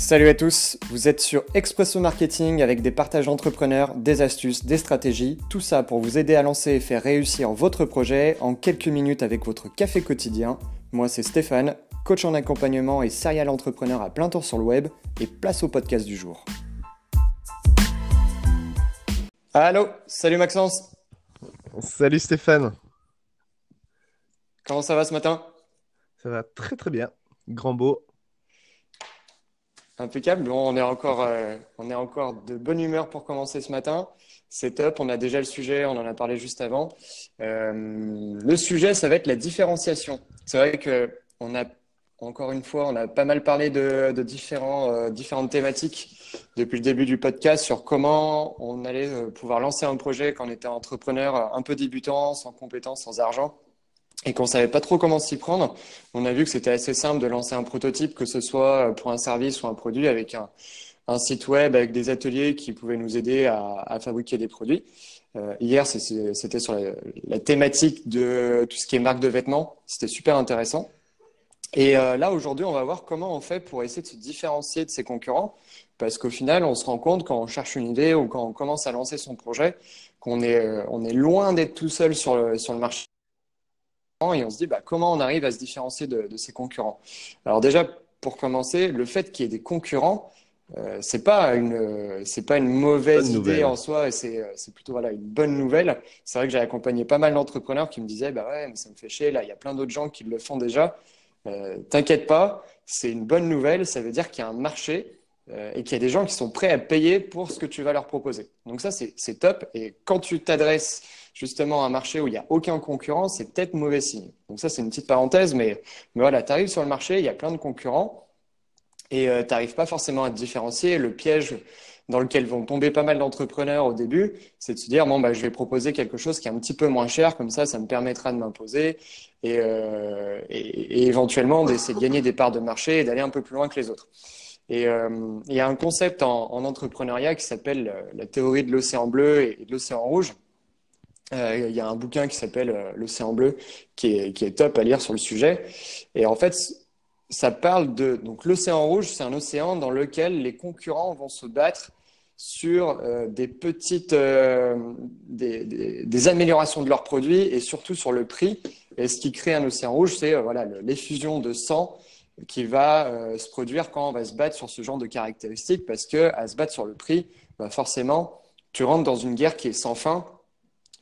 Salut à tous, vous êtes sur Expresso Marketing avec des partages d'entrepreneurs, des astuces, des stratégies, tout ça pour vous aider à lancer et faire réussir votre projet en quelques minutes avec votre café quotidien. Moi c'est Stéphane, coach en accompagnement et serial entrepreneur à plein temps sur le web et place au podcast du jour. Allô, salut Maxence. Salut Stéphane. Comment ça va ce matin? Ça va très très bien. Grand beau, Impeccable. Bon, on est encore, euh, on est encore de bonne humeur pour commencer ce matin. C'est top. On a déjà le sujet. On en a parlé juste avant. Euh, le sujet, ça va être la différenciation. C'est vrai que on a encore une fois, on a pas mal parlé de, différents, euh, différentes thématiques depuis le début du podcast sur comment on allait pouvoir lancer un projet quand on était entrepreneur un peu débutant, sans compétences, sans argent et qu'on savait pas trop comment s'y prendre, on a vu que c'était assez simple de lancer un prototype, que ce soit pour un service ou un produit, avec un, site web, avec des ateliers qui pouvaient nous aider à, fabriquer des produits. Euh, hier, c'était sur la, thématique de tout ce qui est marque de vêtements. C'était super intéressant. Et euh, là, aujourd'hui, on va voir comment on fait pour essayer de se différencier de ses concurrents. Parce qu'au final, on se rend compte quand on cherche une idée ou quand on commence à lancer son projet qu'on est, euh, on est loin d'être tout seul sur le marché et on se dit bah, comment on arrive à se différencier de, de ses concurrents? Alors déjà, pour commencer, le fait qu'il y ait des concurrents, euh, c'est pas une c'est pas une mauvaise idée en soi et c'est c'est plutôt voilà une bonne nouvelle. C'est vrai que j'ai accompagné pas mal d'entrepreneurs qui me disaient bah ouais mais ça me fait chier là il y a plein d'autres gens qui le font déjà. Euh, T'inquiète pas, c'est une bonne nouvelle. Ça veut dire qu'il y a un marché euh, et qu'il y a des gens qui sont prêts à payer pour ce que tu vas leur proposer. Donc ça c'est top et quand tu t'adresses justement un marché où il n'y a aucun concurrent, c'est peut-être mauvais signe. Donc ça, c'est une petite parenthèse, mais, mais voilà, tu arrives sur le marché, il y a plein de concurrents et euh, tu n'arrives pas forcément à te différencier. Le piège dans lequel vont tomber pas mal d'entrepreneurs au début, c'est de se dire, bon, bah, je vais proposer quelque chose qui est un petit peu moins cher, comme ça, ça me permettra de m'imposer et, euh, éventuellement d'essayer de gagner des parts de marché et d'aller un peu plus loin que les autres. Et euh, il y a un concept en, en entrepreneuriat qui s'appelle la théorie de l'océan bleu et de l'océan rouge. Euh, il y a un bouquin qui s'appelle euh, L'océan bleu qui est, top à lire sur le sujet. Et en fait, ça parle de donc l'océan rouge, c'est un océan dans lequel les concurrents vont se battre sur euh, des petites des, améliorations de leurs produits et surtout sur le prix. Et ce qui crée un océan rouge, c'est voilà l'effusion de sang qui va se produire quand on va se battre sur ce genre de caractéristiques, parce que à se battre sur le prix, bah forcément, tu rentres dans une guerre qui est sans fin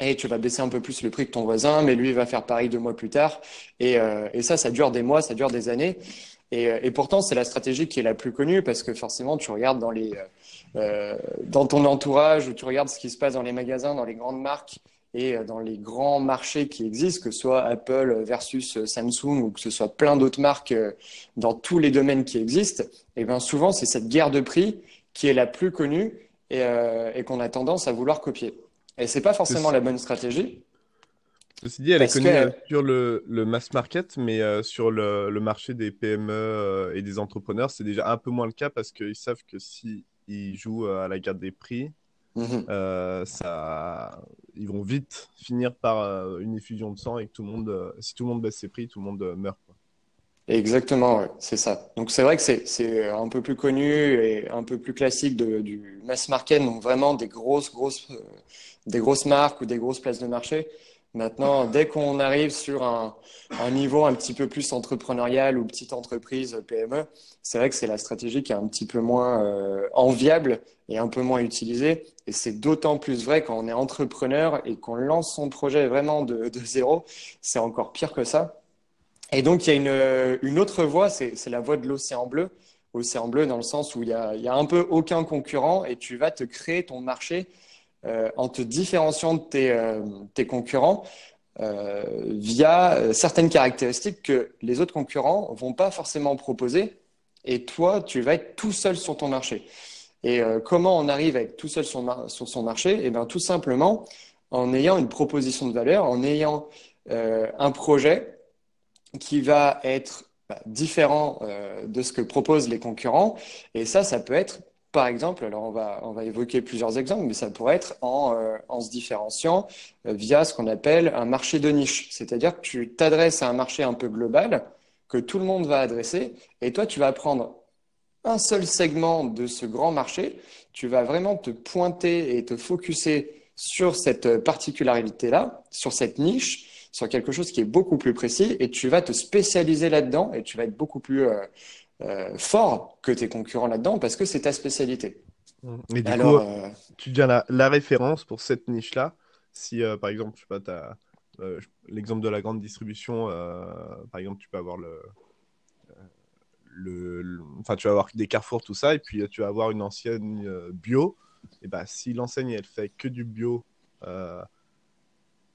et tu vas baisser un peu plus le prix que ton voisin, mais lui va faire pareil deux mois plus tard. Et, euh, et ça, ça dure des mois, ça dure des années. Et, euh, et pourtant, c'est la stratégie qui est la plus connue parce que forcément, tu regardes dans les euh, dans ton entourage ou tu regardes ce qui se passe dans les magasins, dans les grandes marques et euh, dans les grands marchés qui existent, que ce soit Apple versus Samsung ou que ce soit plein d'autres marques dans tous les domaines qui existent. Et bien souvent, c'est cette guerre de prix qui est la plus connue et, et qu'on a tendance à vouloir copier. Et c'est pas forcément la bonne stratégie. Ceci dit, elle est connue que... Euh, sur le, le, mass market, mais euh, sur le, le, marché des PME euh, et des entrepreneurs, c'est déjà un peu moins le cas parce qu'ils savent que s'ils si jouent à la garde des prix, -hmm. ça, ils vont vite finir par une effusion de sang et que tout le monde, si tout le monde baisse ses prix, tout le monde meurt. Exactement, c'est ça. Donc c'est vrai que c'est un peu plus connu et un peu plus classique du mass market, donc vraiment des grosses, grosses, euh, des grosses marques ou des grosses places de marché. Maintenant, dès qu'on arrive sur un, un, niveau un petit peu plus entrepreneurial ou petite entreprise PME, c'est vrai que c'est la stratégie qui est un petit peu moins euh, enviable et un peu moins utilisée. Et c'est d'autant plus vrai quand on est entrepreneur et qu'on lance son projet vraiment de, de zéro. C'est encore pire que ça et donc, il y a une, une autre voie, c'est la voie de l'océan bleu. Océan bleu dans le sens où il y, a, a un peu aucun concurrent et tu vas te créer ton marché euh, en te différenciant de tes, euh, concurrents euh, via certaines caractéristiques que les autres concurrents vont pas forcément proposer et toi, tu vas être tout seul sur ton marché. Et euh, comment on arrive à être tout seul sur, sur son marché? Eh bien, tout simplement en ayant une proposition de valeur, en ayant euh, un projet qui va être bah, différent euh, de ce que proposent les concurrents. Et ça, ça peut être, par exemple, alors on va, on va évoquer plusieurs exemples, mais ça pourrait être en, euh, en se différenciant euh, via ce qu'on appelle un marché de niche. C'est-à-dire que tu t'adresses à un marché un peu global que tout le monde va adresser et toi, tu vas prendre un seul segment de ce grand marché, tu vas vraiment te pointer et te focuser sur cette particularité-là, sur cette niche, sur quelque chose qui est beaucoup plus précis, et tu vas te spécialiser là-dedans, et tu vas être beaucoup plus euh, euh, fort que tes concurrents là-dedans, parce que c'est ta spécialité. Et du coup, euh, tu deviens la, référence pour cette niche-là. Si, par exemple, je sais pas, as l'exemple de la grande distribution, par exemple, tu peux avoir le, le, enfin, tu vas avoir des carrefours, tout ça, et puis tu vas avoir une ancienne bio et bah, si l'enseigne elle fait que du bio, euh,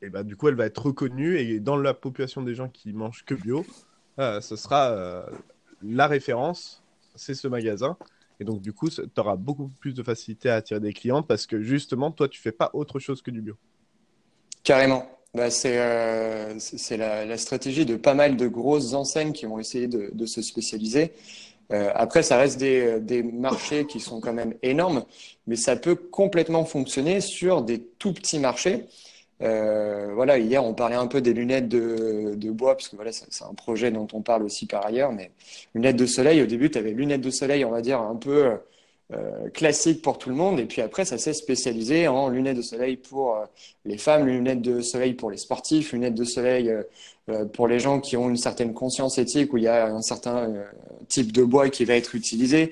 et bah, du coup elle va être reconnue et dans la population des gens qui mangent que bio, euh, ce sera euh, la référence, c'est ce magasin. Et donc du coup, tu auras beaucoup plus de facilité à attirer des clients parce que justement, toi, tu fais pas autre chose que du bio. Carrément. Bah, c'est la, la, stratégie de pas mal de grosses enseignes qui ont essayé de, se spécialiser. Euh, après, ça reste des, des, marchés qui sont quand même énormes, mais ça peut complètement fonctionner sur des tout petits marchés. Euh, voilà, hier on parlait un peu des lunettes de, bois, parce que voilà, c'est un projet dont on parle aussi par ailleurs. Mais lunettes de soleil, au début, tu avais lunettes de soleil, on va dire un peu euh, classique pour tout le monde, et puis après, ça s'est spécialisé en lunettes de soleil pour euh, les femmes, lunettes de soleil pour les sportifs, lunettes de soleil euh, pour les gens qui ont une certaine conscience éthique où il y a un certain type de bois qui va être utilisé.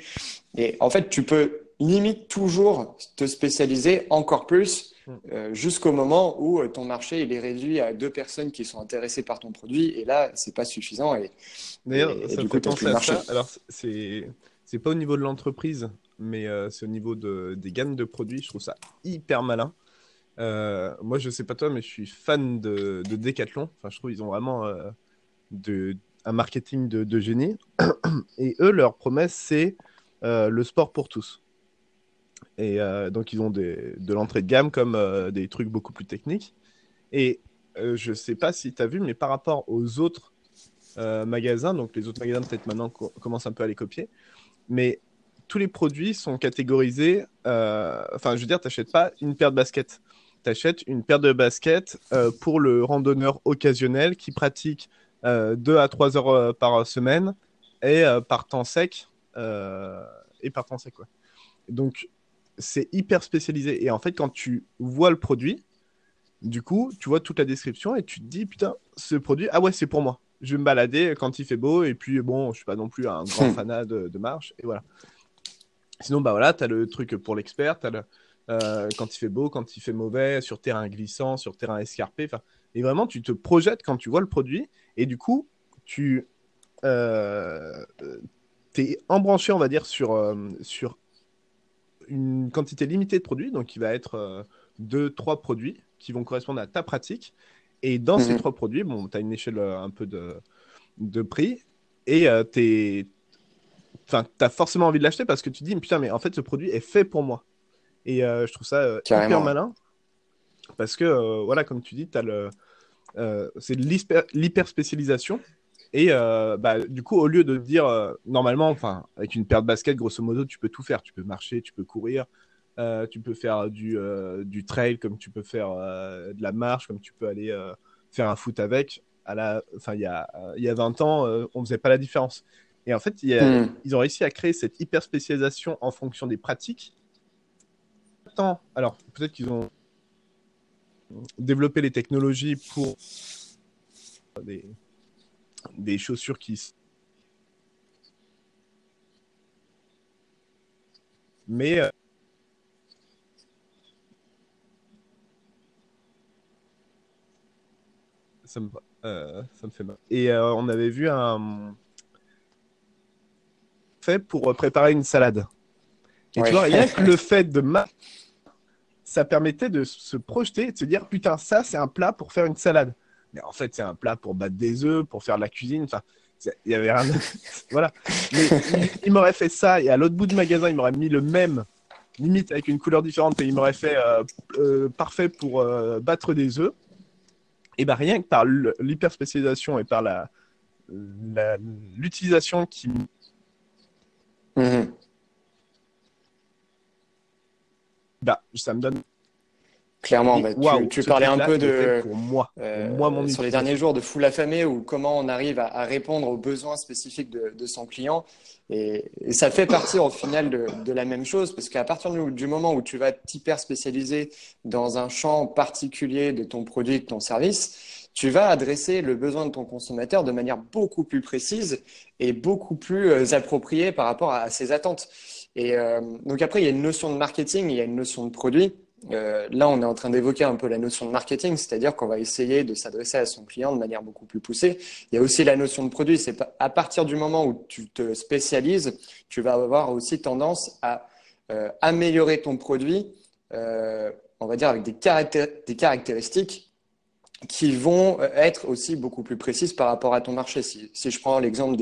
Et en fait, tu peux limite toujours te spécialiser encore plus. Euh, jusqu'au moment où ton marché il est réduit à deux personnes qui sont intéressées par ton produit. Et là, c'est pas suffisant. Et, D'ailleurs, ça me fait penser à ça. Alors, c'est c'est pas au niveau de l'entreprise, mais c'est au niveau de, des gammes de produits. Je trouve ça hyper malin. Euh, moi, je sais pas toi, mais je suis fan de, de Decathlon. Enfin, je trouve qu'ils ont vraiment euh, de, un marketing de, de, génie. Et eux, leur promesse, c'est euh, le sport pour tous. Et donc, ils ont de l'entrée de gamme comme des trucs beaucoup plus techniques. Et je sais pas si tu as vu, mais par rapport aux autres magasins, donc les autres magasins, peut-être maintenant, commencent un peu à les copier. Mais tous les produits sont catégorisés. Enfin, je veux dire, tu n'achètes pas une paire de baskets tu achètes une paire de baskets euh, pour le randonneur occasionnel qui pratique euh, 2 à 3 heures euh, par semaine et euh, par temps sec. et par temps sec, quoi. Donc, c'est hyper spécialisé. Et en fait, quand tu vois le produit, du coup, tu vois toute la description et tu te dis, putain, ce produit, ah ouais, c'est pour moi. Je vais me balader quand il fait beau. Et puis, bon, je suis pas non plus un grand fanat de, de marche. Et voilà. Sinon, bah voilà, tu as le truc pour l'expert, tu as le, euh, quand il fait beau, quand il fait mauvais, sur terrain glissant, sur terrain escarpé. Et vraiment, tu te projettes quand tu vois le produit. Et du coup, tu euh, es embranché, on va dire, sur, euh, sur une quantité limitée de produits. Donc, il va être deux, trois produits qui vont correspondre à ta pratique. Et dans ces mhm. trois produits, bon, tu as une échelle un peu de, de prix. Et tu as forcément envie de l'acheter parce que tu dis, putain, mais en fait, ce produit est fait pour moi. Et euh, je trouve ça euh, hyper malin. Parce que, euh, voilà, comme tu dis, le, c'est l'hyper spécialisation. Et bah, du coup, au lieu de dire normalement, enfin, avec une paire de baskets, grosso modo, tu peux tout faire. Tu peux marcher, tu peux courir, tu peux faire du, du, trail, comme tu peux faire de la marche, comme tu peux aller faire un foot avec. À la, enfin, il y a, il y a 20 ans, on faisait pas la différence. Et en fait, hmm. ils ont réussi à créer cette hyper spécialisation en fonction des pratiques alors peut-être qu'ils ont développé les technologies pour des, des chaussures qui mais euh, ça me, euh, ça me fait mal. Et euh, on avait vu un fait pour préparer une salade. Et tu vois, rien que le fait de ça permettait de se projeter et de se dire putain, ça c'est un plat pour faire une salade. Mais en fait, c'est un plat pour battre des œufs, pour faire de la cuisine. Enfin, il y avait rien. voilà. Mais il, m'aurait fait ça et à l'autre bout du magasin, il m'aurait mis le même, limite avec une couleur différente et il m'aurait fait euh, euh, parfait pour euh, battre des œufs. Et bien, rien que par l'hyper spécialisation et par la l'utilisation qui. Mmh bah, ça me donne Clairement, bah, tu, parlais un peu de pour moi, moi mon sur les derniers jours de full affamé ou comment on arrive à, répondre aux besoins spécifiques de, son client. Et, ça fait partie au final de, la même chose parce qu'à partir du, moment où tu vas t'hyper spécialiser dans un champ particulier de ton produit, de ton service, tu vas adresser le besoin de ton consommateur de manière beaucoup plus précise et beaucoup plus euh, appropriée par rapport à, ses attentes. Et euh, donc après, il y a une notion de marketing, il y a une notion de produit. Euh, là, on est en train d'évoquer un peu la notion de marketing, c'est-à-dire qu'on va essayer de s'adresser à son client de manière beaucoup plus poussée. Il y a aussi la notion de produit. C'est à partir du moment où tu te spécialises, tu vas avoir aussi tendance à euh, améliorer ton produit, euh, on va dire avec des, caractéristiques qui vont être aussi beaucoup plus précises par rapport à ton marché. Si, je prends l'exemple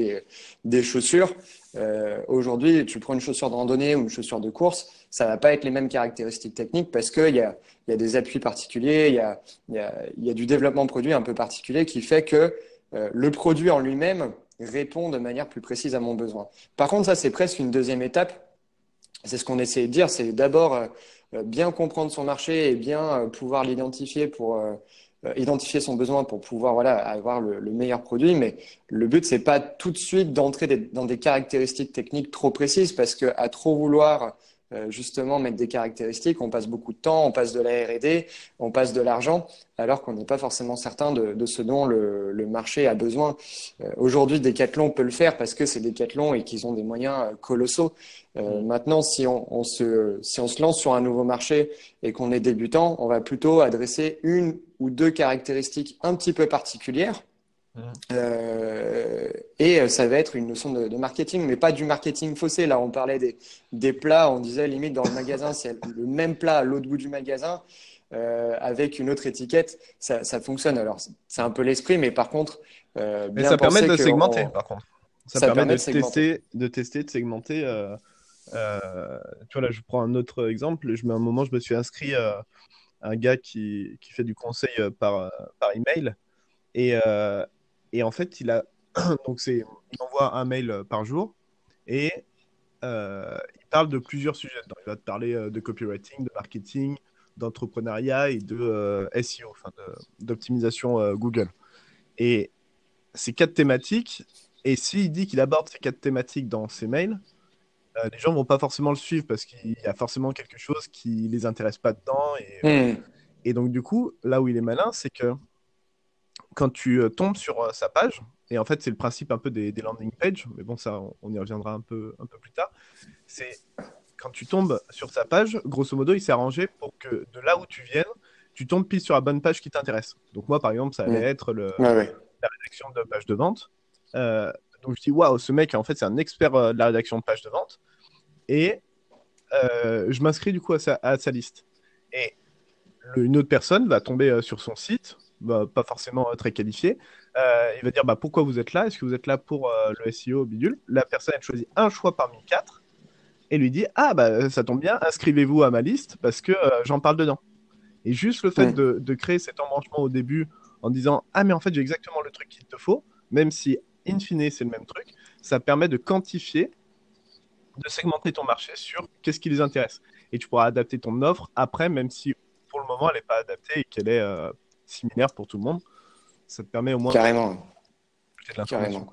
des chaussures, euh, aujourd'hui, tu prends une chaussure de randonnée ou une chaussure de course, ça va pas être les mêmes caractéristiques techniques parce qu'il y a, y a des appuis particuliers, il y a, du développement produit un peu particulier qui fait que euh, le produit en lui-même répond de manière plus précise à mon besoin. Par contre, ça, c'est presque une deuxième étape. C'est ce qu'on essaie de dire, c'est d'abord euh, bien comprendre son marché et bien pouvoir l'identifier pour identifier son besoin pour pouvoir voilà avoir le, meilleur produit. Mais le but c'est pas tout de suite d'entrer dans des caractéristiques techniques trop précises parce que à trop vouloir euh, justement mettre des caractéristiques. On passe beaucoup de temps, on passe de la R&D, on passe de l'argent, alors qu'on n'est pas forcément certain de, ce dont le, marché a besoin. Euh, aujourd'hui, Decathlon peut le faire parce que c'est Decathlon et qu'ils ont des moyens euh, colossaux. Mm. Maintenant, si on, se, si on se lance sur un nouveau marché et qu'on est débutant, on va plutôt adresser une ou deux caractéristiques un petit peu particulières euh, et euh, ça va être une notion de, marketing, mais pas du marketing faussé. Là, on parlait des, des plats, on disait limite dans le magasin, c'est le même plat à l'autre bout du magasin. Euh, avec une autre étiquette, ça, ça fonctionne. Alors, c'est un peu l'esprit, mais par contre, euh, mais ça permet de segmenter. Par contre, ça, permet, de, tester, de tester, de segmenter. tu vois là, je prends un autre exemple. Je mets un moment, je me suis inscrit à un gars qui, qui fait du conseil par par email et et en fait, il a donc c'est il envoie un mail euh, par jour et euh, il parle de plusieurs sujets. il va te parler euh, de copywriting, de marketing, d'entrepreneuriat et de SEO, enfin d'optimisation Google. Et ces quatre thématiques, et s'il dit qu'il aborde ces quatre thématiques dans ses mails, les gens vont pas forcément le suivre parce qu'il y a forcément quelque chose qui les intéresse pas dedans. Et, hmm. et donc du coup, là où il est malin, c'est que quand tu euh, tombes sur euh, sa page, et en fait c'est le principe un peu des, landing pages, mais bon ça on, y reviendra un peu, un peu plus tard, c'est quand tu tombes sur sa page, grosso modo il s'est arrangé pour que de là où tu viennes, tu tombes pile sur la bonne page qui t'intéresse. Donc moi par exemple ça allait être le, la rédaction de page de vente. Euh, donc je dis waouh ce mec en fait c'est un expert de la rédaction de page de vente. Et je m'inscris du coup à sa, à sa liste. Et une autre personne va tomber sur son site, bah, pas forcément euh, très qualifié, euh, il va dire bah, pourquoi vous êtes là? Est-ce que vous êtes là pour euh, le SEO bidule? La personne elle choisit un choix parmi quatre et lui dit ah bah ça tombe bien, inscrivez-vous à ma liste parce que j'en parle dedans. Et juste le fait de, de, créer cet embranchement au début en disant ah mais en fait j'ai exactement le truc qu'il te faut, même si in fine c'est le même truc, ça permet de quantifier, de segmenter ton marché sur qu'est-ce qui les intéresse. Et tu pourras adapter ton offre après, même si pour le moment elle n'est pas adaptée et qu'elle est similaire pour tout le monde. Ça te permet au moins Carrément. de Carrément.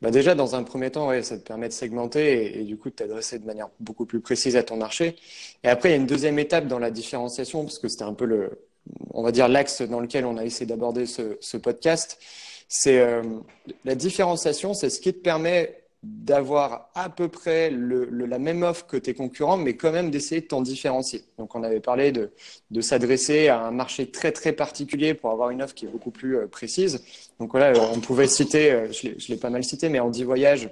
Bah déjà, dans un premier temps, ouais, ça te permet de segmenter et, du coup de t'adresser de manière beaucoup plus précise à ton marché. Et après, il y a une deuxième étape dans la différenciation, parce que c'était un peu le, on va dire, l'axe dans lequel on a essayé d'aborder ce, ce, podcast. C'est euh, la différenciation, c'est ce qui te permet d'avoir à peu près la même offre que tes concurrents, mais quand même d'essayer de t'en différencier. Donc, on avait parlé de, de s'adresser à un marché très très particulier pour avoir une offre qui est beaucoup plus euh, précise. Donc voilà, on pouvait citer, euh, je l'ai pas mal cité, mais Andy Voyage,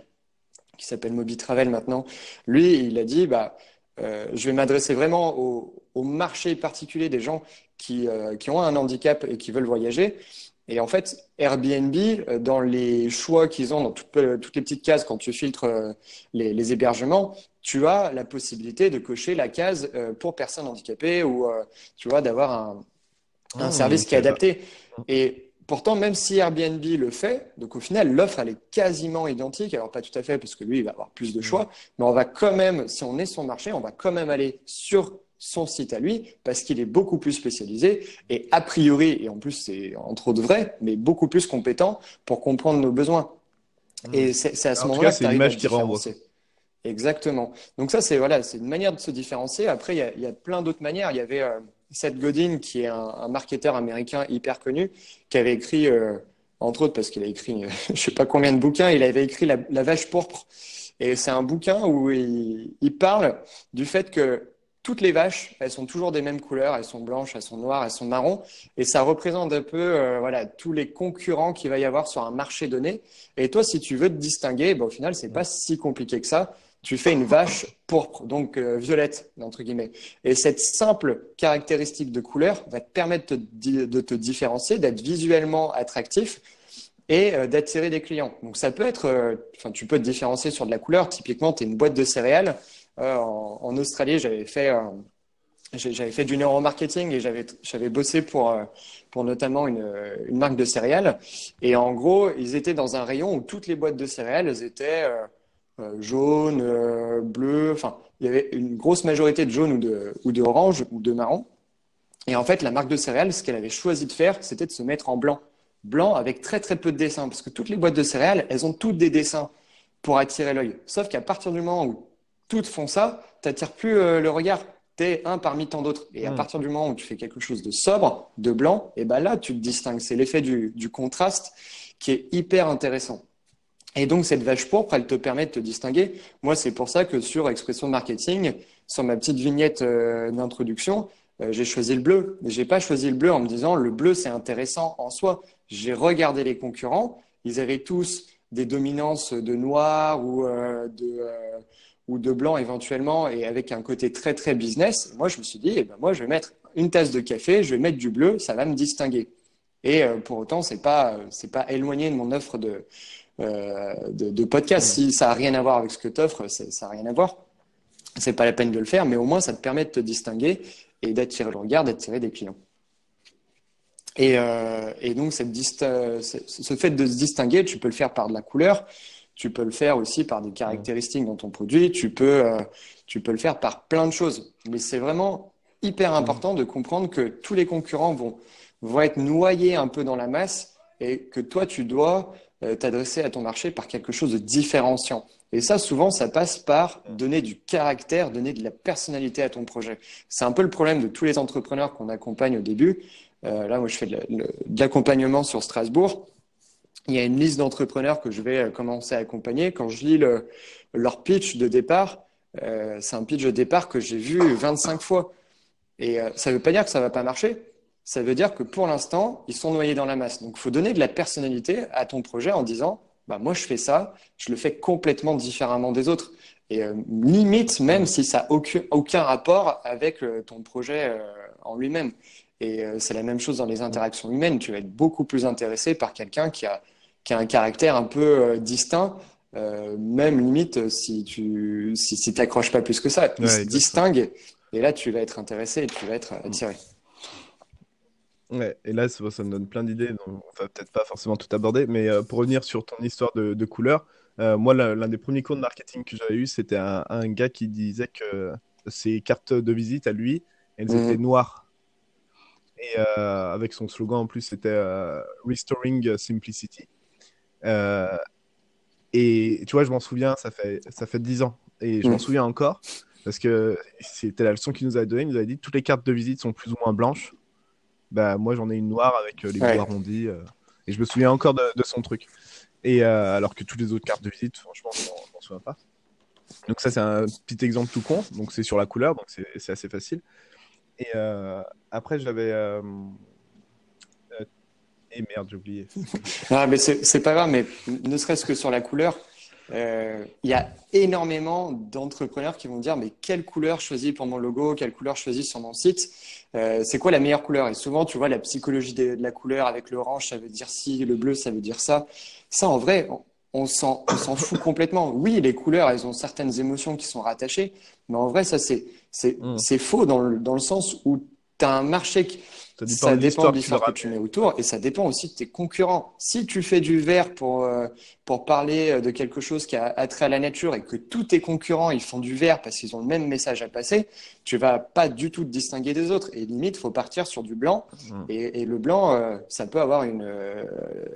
qui s'appelle Moby Travel maintenant, lui, il a dit, bah, euh, je vais m'adresser vraiment au, marché particulier des gens qui, euh, qui ont un handicap et qui veulent voyager. Et en fait, Airbnb, euh, dans les choix qu'ils ont dans toutes, les petites cases quand tu filtres euh, les, hébergements, tu as la possibilité de cocher la case euh, pour personnes handicapées ou tu vois d'avoir un, un ah, service qui est adapté. Et pourtant, même si Airbnb le fait, donc au final, l'offre elle est quasiment identique. Alors pas tout à fait parce que lui il va avoir plus de choix, mais on va quand même, si on est son marché, on va quand même aller sur son site à lui parce qu'il est beaucoup plus spécialisé et a priori, et en plus c'est entre autres vrai, mais beaucoup plus compétent pour comprendre nos besoins. Mmh. Et c'est à ce moment-là que tu arrives à différencier. Exactement. Donc ça, c'est voilà, c'est une manière de se différencier. Après, il y a, plein d'autres manières. Il y avait euh, Seth Godin, qui est un, marketeur américain hyper connu, qui avait écrit, euh, entre autres parce qu'il a écrit, je sais pas combien de bouquins, il avait écrit La, vache pourpre. Et c'est un bouquin où il, il, parle du fait que toutes les vaches, elles sont toujours des mêmes couleurs, elles sont blanches, elles sont noires, elles sont marrons, et ça représente un peu euh, voilà tous les concurrents qu'il va y avoir sur un marché donné. Et toi, si tu veux te distinguer, ben, au final, c'est pas si compliqué que ça tu fais une vache pourpre, donc euh, violette, entre guillemets. Et cette simple caractéristique de couleur va te permettre de te, différencier, d'être visuellement attractif et euh, d'attirer des clients. Donc ça peut être, enfin tu peux te différencier sur de la couleur. Typiquement, tu es une boîte de céréales. En, Australie, j'avais fait j'avais fait du neuromarketing et j'avais bossé pour pour notamment une, marque de céréales et en gros ils étaient dans un rayon où toutes les boîtes de céréales étaient euh, jaune, euh, bleu, enfin, il y avait une grosse majorité de jaune ou de, ou de orange ou de marron. Et en fait, la marque de céréales, ce qu'elle avait choisi de faire, c'était de se mettre en blanc. Blanc avec très très peu de dessins, parce que toutes les boîtes de céréales, elles ont toutes des dessins pour attirer l'œil. Sauf qu'à partir du moment où toutes font ça, tu n'attires plus euh, le regard. Tu es un parmi tant d'autres. Et à hmm. partir du moment où tu fais quelque chose de sobre, de blanc, et ben là, tu te distingues. C'est l'effet du, du contraste qui est hyper intéressant. Et donc, cette vache pourpre, elle te permet de te distinguer. Moi, c'est pour ça que sur Expression Marketing, sur ma petite vignette euh, d'introduction, euh, j'ai choisi le bleu. J'ai pas choisi le bleu en me disant le bleu, c'est intéressant en soi. J'ai regardé les concurrents. Ils avaient tous des dominances de noir ou de ou de blanc éventuellement et avec un côté très très business. Moi, je me suis dit, eh ben moi, je vais mettre une tasse de café, je vais mettre du bleu, ça va me distinguer. Et pour autant, c'est pas c'est pas éloigné de mon offre de euh, de, podcast. Si ça n'a rien à voir avec ce que tu offres, ça n'a rien à voir. C'est pas la peine de le faire, mais au moins ça te permet de te distinguer et d'attirer le regard, d'attirer des clients. Et, euh, donc, ce fait de se distinguer, tu peux le faire par de la couleur, tu peux le faire aussi par des caractéristiques dans ton produit, tu peux, euh, tu peux le faire par plein de choses. Mais c'est vraiment hyper important de comprendre que tous les concurrents vont, vont être noyés un peu dans la masse et que toi, tu dois euh, t'adresser à ton marché par quelque chose de différenciant. Et ça, souvent, ça passe par donner du caractère, donner de la personnalité à ton projet. C'est un peu le problème de tous les entrepreneurs qu'on accompagne au début. Euh, là, moi, je fais de l'accompagnement sur Strasbourg. Il y a une liste d'entrepreneurs que je vais euh, commencer à accompagner. Quand je lis le, leur pitch de départ, euh, c'est un pitch de départ que j'ai vu 25 fois. Et euh, ça ne veut pas dire que ça va pas marcher ça veut dire que pour l'instant, ils sont noyés dans la masse. Donc, il faut donner de la personnalité à ton projet en disant, bah, moi, je fais ça, je le fais complètement différemment des autres. Et limite, même si ça n'a aucun, aucun, rapport avec ton projet en lui-même. Et c'est la même chose dans les interactions humaines. Tu vas être beaucoup plus intéressé par quelqu'un qui a, qui a un caractère un peu distinct, même limite si tu si, t'accroches pas plus que ça. Il se distingue et là, tu vas être intéressé et tu vas être attiré. Ouais, et là, ça, me donne plein d'idées, donc on va peut-être pas forcément tout aborder, mais euh, pour revenir sur ton histoire de, de couleur, euh, moi, l'un des premiers cours de marketing que j'avais eu, c'était un, gars qui disait que ses cartes de visite à lui, elles mmh. étaient noires. Et euh, avec son slogan en plus, c'était Restoring Simplicity. Et tu vois, je m'en souviens, ça fait, ça fait 10 ans, et je m'en mmh. souviens encore, parce que c'était la leçon qu'il nous avait donnée, il nous avait dit toutes les cartes de visite sont plus ou moins blanches. Bah, moi, j'en ai une noire avec euh, les bouts arrondis. Euh, et je me souviens encore de, son truc. Et euh, alors que toutes les autres cartes de visite, franchement, je m'en souviens pas. Donc ça, c'est un petit exemple tout con. Donc c'est sur la couleur, donc c'est assez facile. Et après, j'avais... Et merde, j'ai oublié. ah, mais c'est pas grave, mais ne serait-ce que sur la couleur, euh, il y a énormément d'entrepreneurs qui vont dire mais quelle couleur choisir pour mon logo, quelle couleur choisir sur mon site, euh, c'est quoi la meilleure couleur? Et souvent, tu vois la psychologie de, la couleur avec l'orange, ça veut dire ci, le bleu, ça veut dire ça. Ça, en vrai, on, s'en fout complètement. Oui, les couleurs, elles ont certaines émotions qui sont rattachées, mais en vrai, ça c'est c'est mm. faux dans le, dans le sens où tu as un marché qui Ça dépend, de l'histoire que, tu mets autour et ça dépend aussi de tes concurrents. Si tu fais du vert pour, euh, pour parler euh, de quelque chose qui a attrait à la nature et que tous tes concurrents ils font du vert parce qu'ils ont le même message à passer, tu vas pas du tout te distinguer des autres. Et limite, faut partir sur du blanc. Mmh. Et, et, le blanc, euh, ça peut avoir une,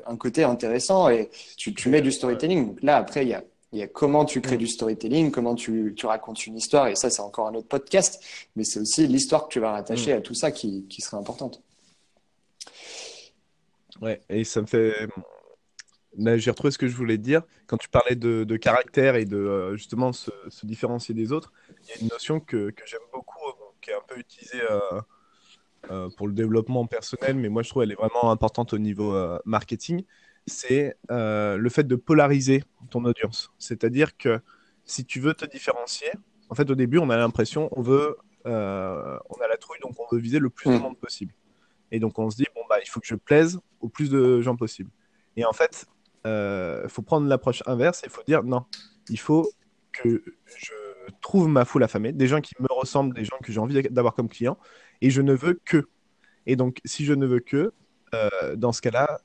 un côté intéressant et tu, tu mets du storytelling. Donc là, après, il y a il y a comment tu crées mm. du storytelling, comment tu, tu, racontes une histoire, et ça, c'est encore un autre podcast, mais c'est aussi l'histoire que tu vas rattacher mm. à tout ça qui, qui serait importante. Ouais, et ça me fait. J'ai retrouvé ce que je voulais te dire. Quand tu parlais de, de caractère et de euh, justement se, se, différencier des autres, il y a une notion que, que j'aime beaucoup, euh, qui est un peu utilisée euh, euh, pour le développement personnel, mais moi je trouve elle est vraiment importante au niveau marketing c'est euh, le fait de polariser ton audience. C'est-à-dire que si tu veux te différencier, en fait, au début, on a l'impression, on veut, euh, on a la trouille, donc on veut viser le plus de mm. monde possible. Et donc, on se dit, bon, bah, il faut que je plaise au plus de gens possible. Et en fait, il euh, faut prendre l'approche inverse et il faut dire, non, il faut que je trouve ma foule affamée, des gens qui me ressemblent, des gens que j'ai envie d'avoir comme clients, et je ne veux que. Et donc, si je ne veux que, dans ce cas-là,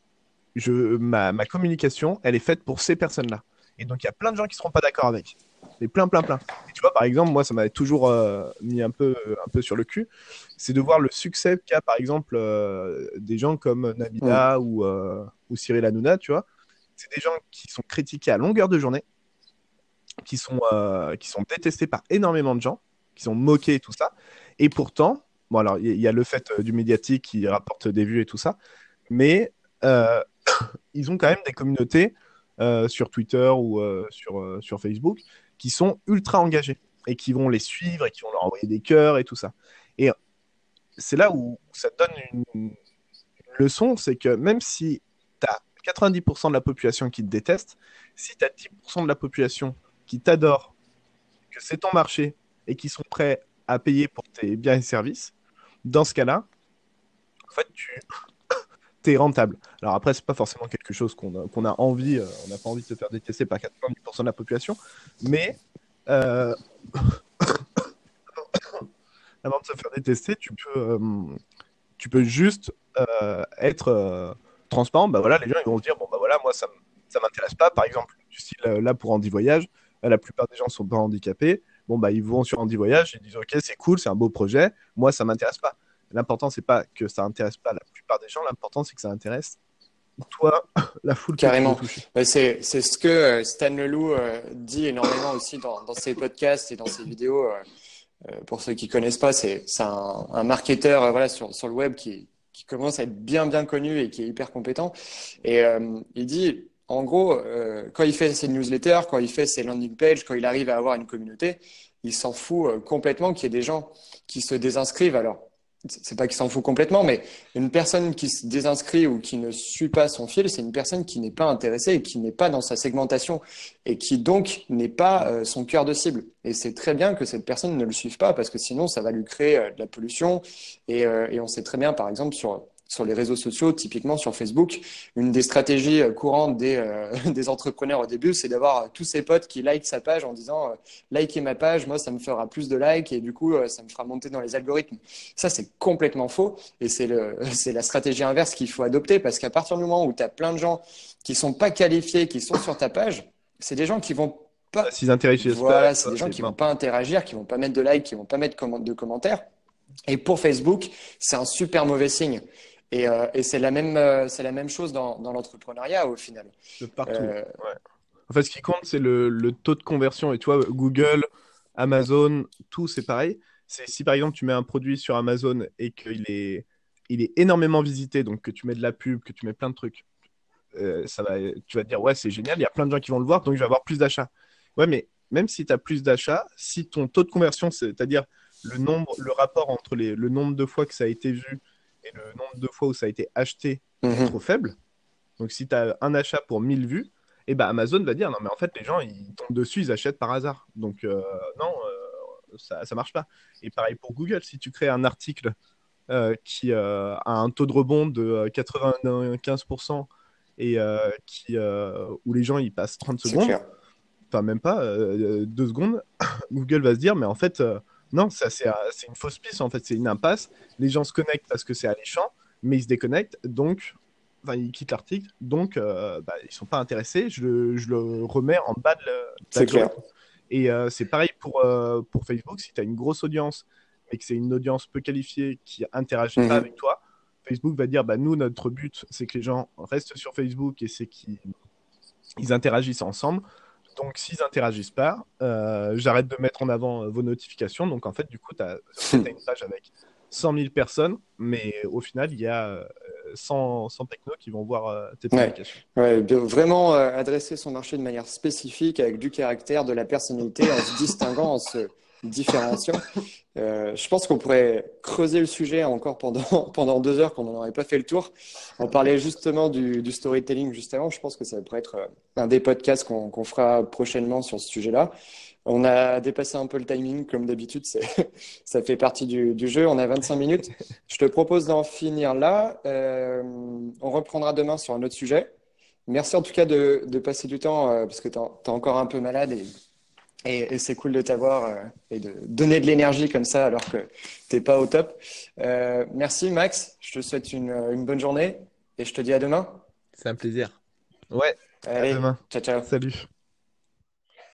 je, ma, ma, communication, elle est faite pour ces personnes-là. Et donc, il y a plein de gens qui ne seront pas d'accord avec. Et plein, plein, plein. Et tu vois, par exemple, moi, ça m'avait toujours euh, mis un peu, un peu sur le cul. C'est de voir le succès qu'a, par exemple, euh, des gens comme Nabila ou, euh, ou Cyril Hanouna, tu vois. C'est des gens qui sont critiqués à longueur de journée, qui sont, qui sont détestés par énormément de gens, qui sont moqués et tout ça. Et pourtant, bon, alors, il y, y, a le fait du médiatique qui rapporte des vues et tout ça. Mais ils ont quand même des communautés euh, sur Twitter ou euh, sur, euh, sur Facebook qui sont ultra engagées et qui vont les suivre et qui vont leur envoyer des cœurs et tout ça. Et c'est là où ça donne une, leçon, c'est que même si tu as 90% de la population qui te déteste, si tu as 10% de la population qui t'adore, que c'est ton marché et qui sont prêts à payer pour tes biens et services, dans ce cas-là, en fait, tu, rentable. Alors après, c'est pas forcément quelque chose qu'on a, a envie, euh, on n'a pas envie de se faire détester par 90% de la population, mais euh, avant de se faire détester, tu peux, euh, tu peux juste être transparent. Bah voilà, les gens ils vont se dire bon bah voilà, moi ça, ça m'intéresse pas. Par exemple, du style là pour Andy Voyage, la plupart des gens sont pas handicapés. Bon bah ils vont sur Andy Voyage, ils disent ok c'est cool, c'est un beau projet. Moi ça m'intéresse pas. L'important, c'est pas que ça intéresse pas la plupart des gens, l'important, c'est que ça intéresse toi, la foule. Carrément. C'est ce que euh, Stan Leloup euh, dit énormément aussi dans, dans, ses podcasts et dans ses vidéos. Euh, pour ceux qui connaissent pas, c'est un, un, marketeur voilà, sur, sur le web qui, qui, commence à être bien, bien connu et qui est hyper compétent. Et il dit, en gros, quand il fait ses newsletters, quand il fait ses landing pages, quand il arrive à avoir une communauté, il s'en fout complètement qu'il y ait des gens qui se désinscrivent. Alors, c'est pas qu'il s'en fout complètement, mais une personne qui se désinscrit ou qui ne suit pas son fil, c'est une personne qui n'est pas intéressée et qui n'est pas dans sa segmentation et qui donc n'est pas euh, son cœur de cible. Et c'est très bien que cette personne ne le suive pas parce que sinon ça va lui créer euh, de la pollution. Euh, et on sait très bien, par exemple, sur sur les réseaux sociaux, typiquement sur Facebook, une des stratégies euh, courantes des, euh, des entrepreneurs au début, c'est d'avoir tous ses potes qui likent sa page en disant euh, likez ma page, moi ça me fera plus de likes et du coup ça me fera monter dans les algorithmes. Ça c'est complètement faux et c'est la stratégie inverse qu'il faut adopter parce qu'à partir du moment où tu as plein de gens qui sont pas qualifiés, qui sont sur ta page, c'est des gens qui vont pas s'ils interagissent voilà, c'est des gens qui vont pas interagir, qui vont pas mettre de likes, qui vont pas mettre de commentaires. Et pour Facebook, c'est un super mauvais signe. Et, euh, et c'est la même, euh, c'est la même chose dans, dans l'entrepreneuriat au final. De partout. Euh, en fait, ce qui compte, c'est le, le, taux de conversion. Et tu vois, Google, Amazon, tout, c'est pareil. C'est si par exemple tu mets un produit sur Amazon et qu'il est, il est énormément visité, donc que tu mets de la pub, que tu mets plein de trucs, ça va, tu vas te dire ouais, c'est génial, il y a plein de gens qui vont le voir, donc je vais avoir plus d'achats. Ouais, mais même si tu as plus d'achats, si ton taux de conversion, c'est-à-dire le nombre, le rapport entre les, le nombre de fois que ça a été vu et le nombre de fois où ça a été acheté est mhm. trop faible. Donc si tu as un achat pour 1000 vues, et eh ben Amazon va dire non mais en fait les gens ils tombent dessus, ils achètent par hasard. Donc euh, non, euh, ça ça marche pas. Et pareil pour Google, si tu crées un article euh, qui a un taux de rebond de 95% et qui où les gens ils passent 30 secondes, enfin même pas deux secondes, Google va se dire mais en fait non, ça c'est une fausse piste en fait, c'est une impasse. Les gens se connectent parce que c'est alléchant, mais ils se déconnectent, donc enfin, ils quittent l'article, donc euh, bah, ils sont pas intéressés. Je le, je le remets en bas de la. C'est clair. Et euh, c'est pareil pour, euh, pour Facebook. Si tu as une grosse audience, mais que c'est une audience peu qualifiée qui interagit pas mhm. avec toi, Facebook va dire bah, nous, notre but, c'est que les gens restent sur Facebook et c'est qu'ils ils interagissent ensemble. Donc, s'ils interagissent pas, euh, j'arrête de mettre en avant vos notifications. Donc, en fait, du coup, tu as, une page avec 100 000 personnes, mais au final, il y a 100, 100 technos qui vont voir euh, tes publications. Ouais, vraiment euh, adresser son marché de manière spécifique, avec du caractère, de la personnalité, en se distinguant, en se différenciant. Euh, je pense qu'on pourrait creuser le sujet encore pendant, pendant deux heures, qu'on n'en aurait pas fait le tour. On parlait justement du, du, storytelling juste avant. Je pense que ça pourrait être un des podcasts qu'on fera prochainement sur ce sujet-là. On a dépassé un peu le timing, comme d'habitude, ça fait partie du, jeu. On a 25 minutes. Je te propose d'en finir là. Euh, on reprendra demain sur un autre sujet. Merci en tout cas de, passer du temps, euh, parce que tu es, encore un peu malade et, c'est cool de t'avoir euh, et de donner de l'énergie comme ça alors que tu n'es pas au top. merci Max, je te souhaite une, une, bonne journée et je te dis à demain. C'est un plaisir. Ouais, Allez, à demain. Ciao, ciao. Salut.